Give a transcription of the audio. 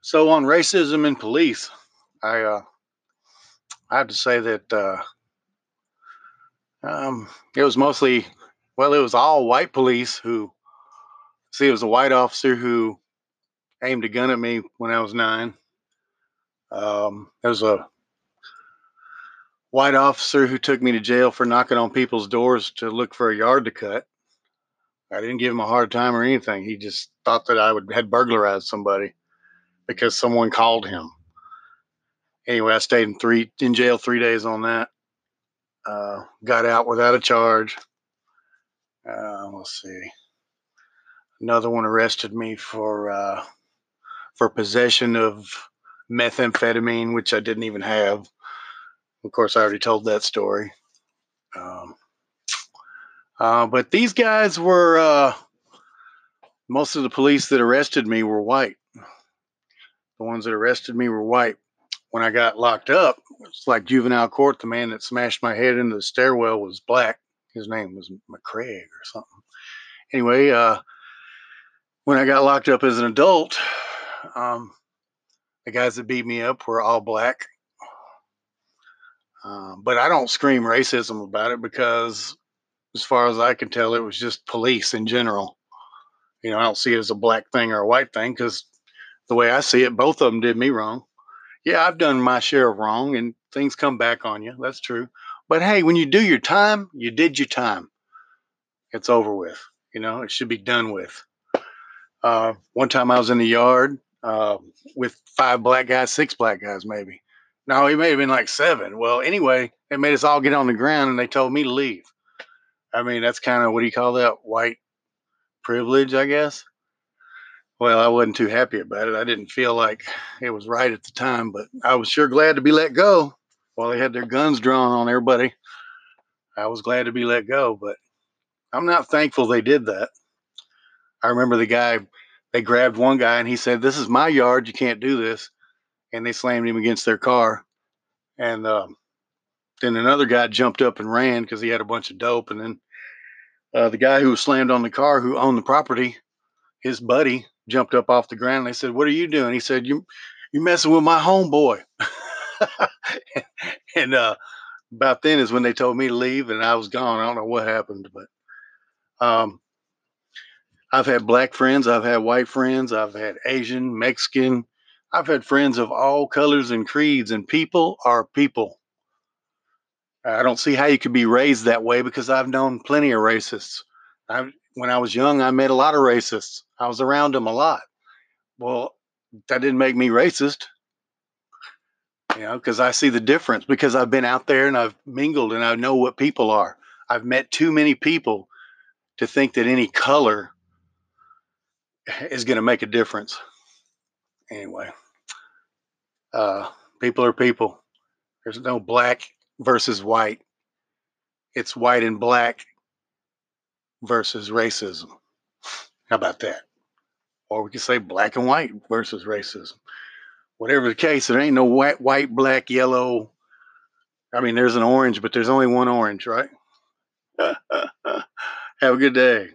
So on racism and police, I uh, I have to say that uh, um, it was mostly, well, it was all white police who. See, it was a white officer who aimed a gun at me when I was nine. Um, there was a white officer who took me to jail for knocking on people's doors to look for a yard to cut. I didn't give him a hard time or anything. He just thought that I would had burglarized somebody because someone called him. Anyway, I stayed in three in jail three days on that. Uh, got out without a charge. Uh, let's see. Another one arrested me for uh, for possession of methamphetamine, which I didn't even have. Of course, I already told that story. Um, uh, but these guys were uh, most of the police that arrested me were white. The ones that arrested me were white. When I got locked up, it's like juvenile court. The man that smashed my head into the stairwell was black. His name was McCraig or something. Anyway, uh, when I got locked up as an adult, um, the guys that beat me up were all black. Uh, but I don't scream racism about it because, as far as I can tell, it was just police in general. You know, I don't see it as a black thing or a white thing because the way I see it, both of them did me wrong. Yeah, I've done my share of wrong and things come back on you. That's true. But hey, when you do your time, you did your time. It's over with. You know, it should be done with. Uh, one time I was in the yard uh, with five black guys, six black guys, maybe. No, it may have been like seven. Well, anyway, they made us all get on the ground and they told me to leave. I mean, that's kind of what do you call that? White privilege, I guess. Well, I wasn't too happy about it. I didn't feel like it was right at the time, but I was sure glad to be let go while they had their guns drawn on everybody. I was glad to be let go, but I'm not thankful they did that. I remember the guy, they grabbed one guy and he said, This is my yard. You can't do this. And they slammed him against their car. And um, then another guy jumped up and ran because he had a bunch of dope. And then uh, the guy who was slammed on the car, who owned the property, his buddy jumped up off the ground. And they said, "What are you doing?" He said, "You you messing with my homeboy." and uh, about then is when they told me to leave, and I was gone. I don't know what happened, but um, I've had black friends, I've had white friends, I've had Asian, Mexican. I've had friends of all colors and creeds, and people are people. I don't see how you could be raised that way because I've known plenty of racists. I, when I was young, I met a lot of racists. I was around them a lot. Well, that didn't make me racist, you know, because I see the difference because I've been out there and I've mingled and I know what people are. I've met too many people to think that any color is going to make a difference. Anyway, uh, people are people. There's no black versus white. It's white and black versus racism. How about that? Or we could say black and white versus racism. Whatever the case, there ain't no white, white, black, yellow. I mean, there's an orange, but there's only one orange, right? Have a good day.